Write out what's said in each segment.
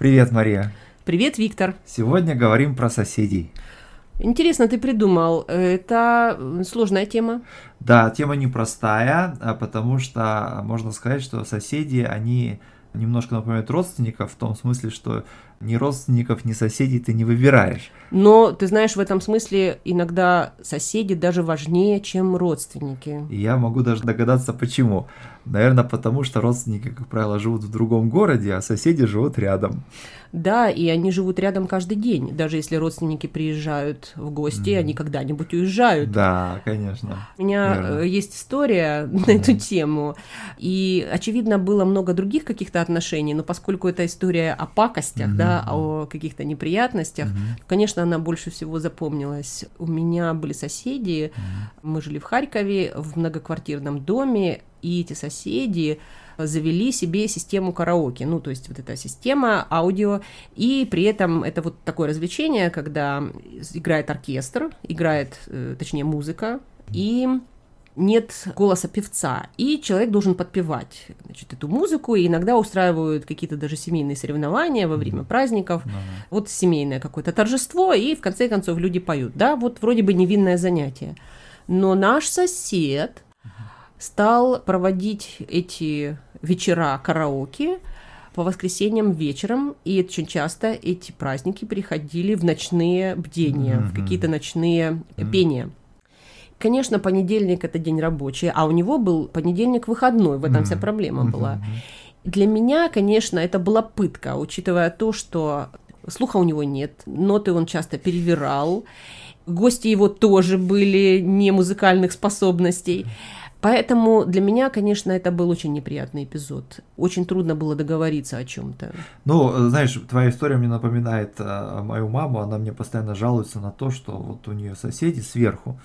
Привет, Мария. Привет, Виктор. Сегодня говорим про соседей. Интересно, ты придумал. Это сложная тема. Да, тема непростая, а потому что можно сказать, что соседи, они немножко напоминают родственников в том смысле, что ни родственников, ни соседей ты не выбираешь. Но ты знаешь, в этом смысле иногда соседи даже важнее, чем родственники. И я могу даже догадаться, почему. Наверное, потому что родственники, как правило, живут в другом городе, а соседи живут рядом. Да, и они живут рядом каждый день. Даже если родственники приезжают в гости, mm. они когда-нибудь уезжают. Да, конечно. У меня Верно. Э, есть история mm. на эту тему. И, очевидно, было много других каких-то отношений, но поскольку это история о пакостях, mm-hmm. да, о каких-то неприятностях, конечно, она больше всего запомнилась. У меня были соседи, мы жили в Харькове в многоквартирном доме, и эти соседи завели себе систему караоке, ну, то есть вот эта система аудио, и при этом это вот такое развлечение, когда играет оркестр, играет, э, точнее, музыка, и нет голоса певца, и человек должен подпевать значит, эту музыку, и иногда устраивают какие-то даже семейные соревнования во время праздников, mm-hmm. вот семейное какое-то торжество, и в конце концов люди поют, да, вот вроде бы невинное занятие. Но наш сосед стал проводить эти вечера караоке по воскресеньям вечером, и очень часто эти праздники переходили в ночные бдения, mm-hmm. в какие-то ночные mm-hmm. пения. Конечно, понедельник это день рабочий, а у него был понедельник выходной, в этом mm-hmm. вся проблема mm-hmm. была. Для меня, конечно, это была пытка, учитывая то, что слуха у него нет, ноты он часто перевирал, гости его тоже были не музыкальных способностей. Поэтому для меня, конечно, это был очень неприятный эпизод. Очень трудно было договориться о чем-то. Ну, знаешь, твоя история мне напоминает а, мою маму. Она мне постоянно жалуется на то, что вот у нее соседи сверху,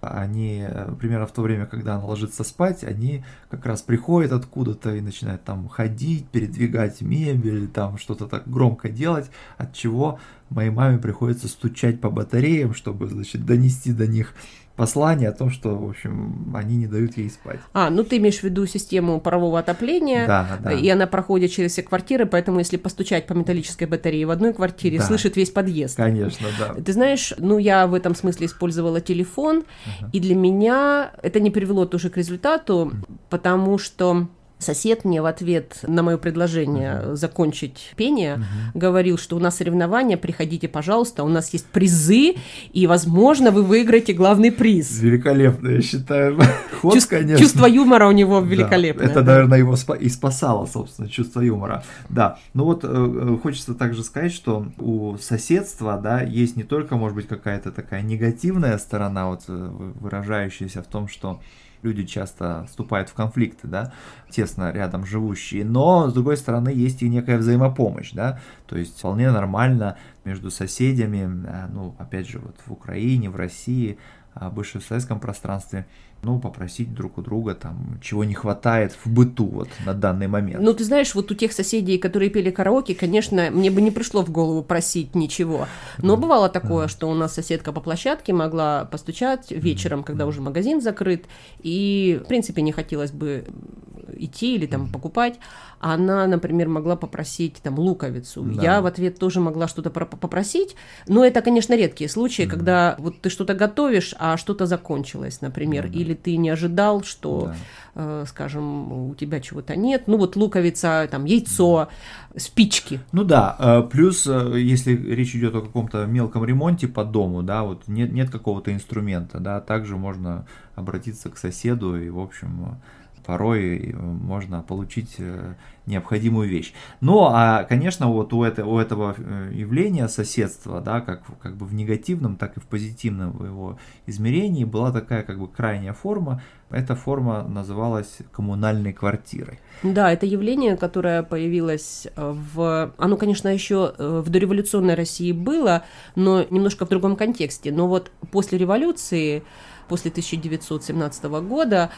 они примерно в то время, когда она ложится спать, они как раз приходят откуда-то и начинают там ходить, передвигать мебель, там что-то так громко делать, от чего моей маме приходится стучать по батареям, чтобы, значит, донести до них послание о том, что, в общем, они не дают ей спать. А, ну ты имеешь в виду систему парового отопления, да, да. и она проходит через все квартиры, поэтому если постучать по металлической батарее в одной квартире, да. слышит весь подъезд. Конечно, да. Ты знаешь, ну я в этом смысле использовала телефон, uh-huh. и для меня это не привело тоже к результату, потому что Сосед мне в ответ на мое предложение uh-huh. закончить пение uh-huh. говорил, что у нас соревнования, приходите, пожалуйста, у нас есть призы, и, возможно, вы выиграете главный приз. Великолепно, я считаю. Ход, Чувств, конечно. Чувство юмора у него великолепное. Да, это, да. наверное, его спа- и спасало, собственно, чувство юмора. Да, ну вот э, э, хочется также сказать, что у соседства, да, есть не только, может быть, какая-то такая негативная сторона, вот э, выражающаяся в том, что люди часто вступают в конфликты, да, тесно рядом живущие, но, с другой стороны, есть и некая взаимопомощь, да, то есть вполне нормально между соседями, э, ну, опять же, вот в Украине, в России, а, бывшем советском пространстве, ну, попросить друг у друга там, чего не хватает в быту вот на данный момент. Ну, ты знаешь, вот у тех соседей, которые пели караоке, конечно, мне бы не пришло в голову просить ничего. Но mm бывало такое, mm что у нас соседка по площадке могла постучать вечером, когда уже магазин закрыт, и, в принципе, не хотелось бы идти или там покупать, она, например, могла попросить там луковицу. Да. Я в ответ тоже могла что-то попросить, но это, конечно, редкие случаи, mm когда вот ты что-то готовишь, а что-то закончилось, например, mm или ты не ожидал, что, да. э, скажем, у тебя чего-то нет. Ну вот луковица, там яйцо, спички. Ну да, э, плюс э, если речь идет о каком-то мелком ремонте по дому, да, вот нет, нет какого-то инструмента, да, также можно обратиться к соседу и, в общем, порой можно получить э, необходимую вещь. Ну, а, конечно, вот у, это, у этого э, явления соседства, да, как, как бы в негативном, так и в позитивном его измерении была такая как бы крайняя форма. Эта форма называлась коммунальной квартирой. Да, это явление, которое появилось э, в... Оно, конечно, еще в дореволюционной России было, но немножко в другом контексте. Но вот после революции, после 1917 года,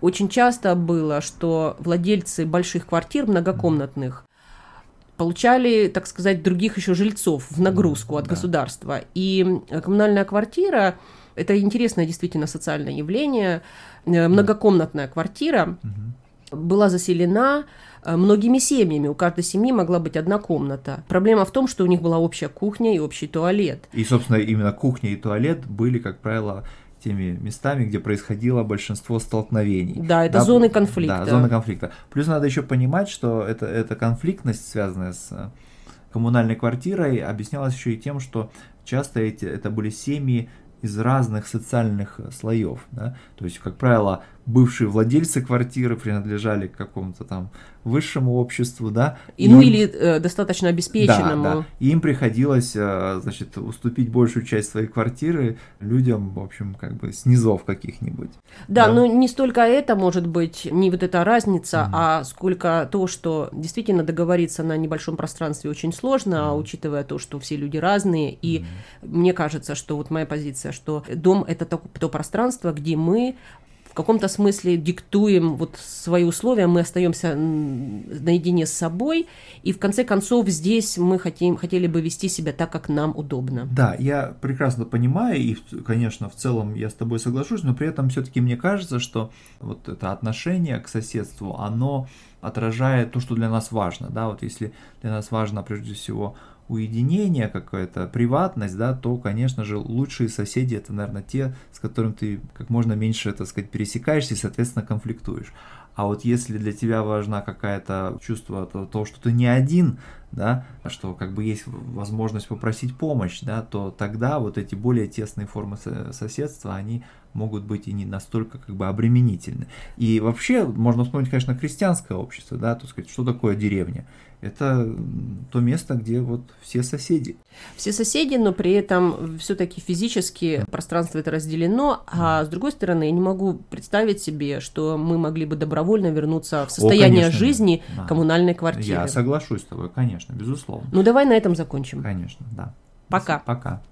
очень часто было, что владельцы больших квартир многокомнатных получали, так сказать, других еще жильцов в нагрузку от да. государства. И коммунальная квартира – это интересное действительно социальное явление. Многокомнатная квартира угу. была заселена э, многими семьями. У каждой семьи могла быть одна комната. Проблема в том, что у них была общая кухня и общий туалет. И, собственно, именно кухня и туалет были, как правило, теми местами, где происходило большинство столкновений. Да, это да, зоны конфликта. Да, зоны конфликта. Плюс надо еще понимать, что это, эта конфликтность, связанная с э, коммунальной квартирой, объяснялась еще и тем, что часто эти, это были семьи из разных социальных слоев. Да? То есть, как правило, бывшие владельцы квартиры принадлежали к какому-то там высшему обществу, да. И, ну или э, достаточно обеспеченному. Да, да. И им приходилось, э, значит, уступить большую часть своей квартиры людям, в общем, как бы снизов каких-нибудь. Да, да, но не столько это может быть, не вот эта разница, mm а сколько то, что действительно договориться на небольшом пространстве очень сложно, mm учитывая то, что все люди разные. И mm мне кажется, что вот моя позиция, что дом это то, то пространство, где мы в каком-то смысле диктуем вот свои условия, мы остаемся наедине с собой, и в конце концов здесь мы хотим, хотели бы вести себя так, как нам удобно. Да, я прекрасно понимаю, и, конечно, в целом я с тобой соглашусь, но при этом все-таки мне кажется, что вот это отношение к соседству, оно отражает то, что для нас важно, да, вот если для нас важно прежде всего уединение, какая-то приватность, да, то, конечно же, лучшие соседи это, наверное, те, с которыми ты как можно меньше, так сказать, пересекаешься и, соответственно, конфликтуешь. А вот если для тебя важна какая-то чувство того, что ты не один, да, что как бы есть возможность попросить помощь, да, то тогда вот эти более тесные формы соседства, они могут быть и не настолько как бы обременительны. И вообще можно вспомнить, конечно, крестьянское общество, да, то сказать, что такое деревня? Это то место, где вот все соседи. Все соседи, но при этом все-таки физически пространство это разделено, а с другой стороны, я не могу представить себе, что мы могли бы добровольно вернуться в состояние О, конечно, жизни да. коммунальной квартиры. Я соглашусь с тобой, конечно, безусловно. Ну давай на этом закончим. Конечно, да. Пока. Пока.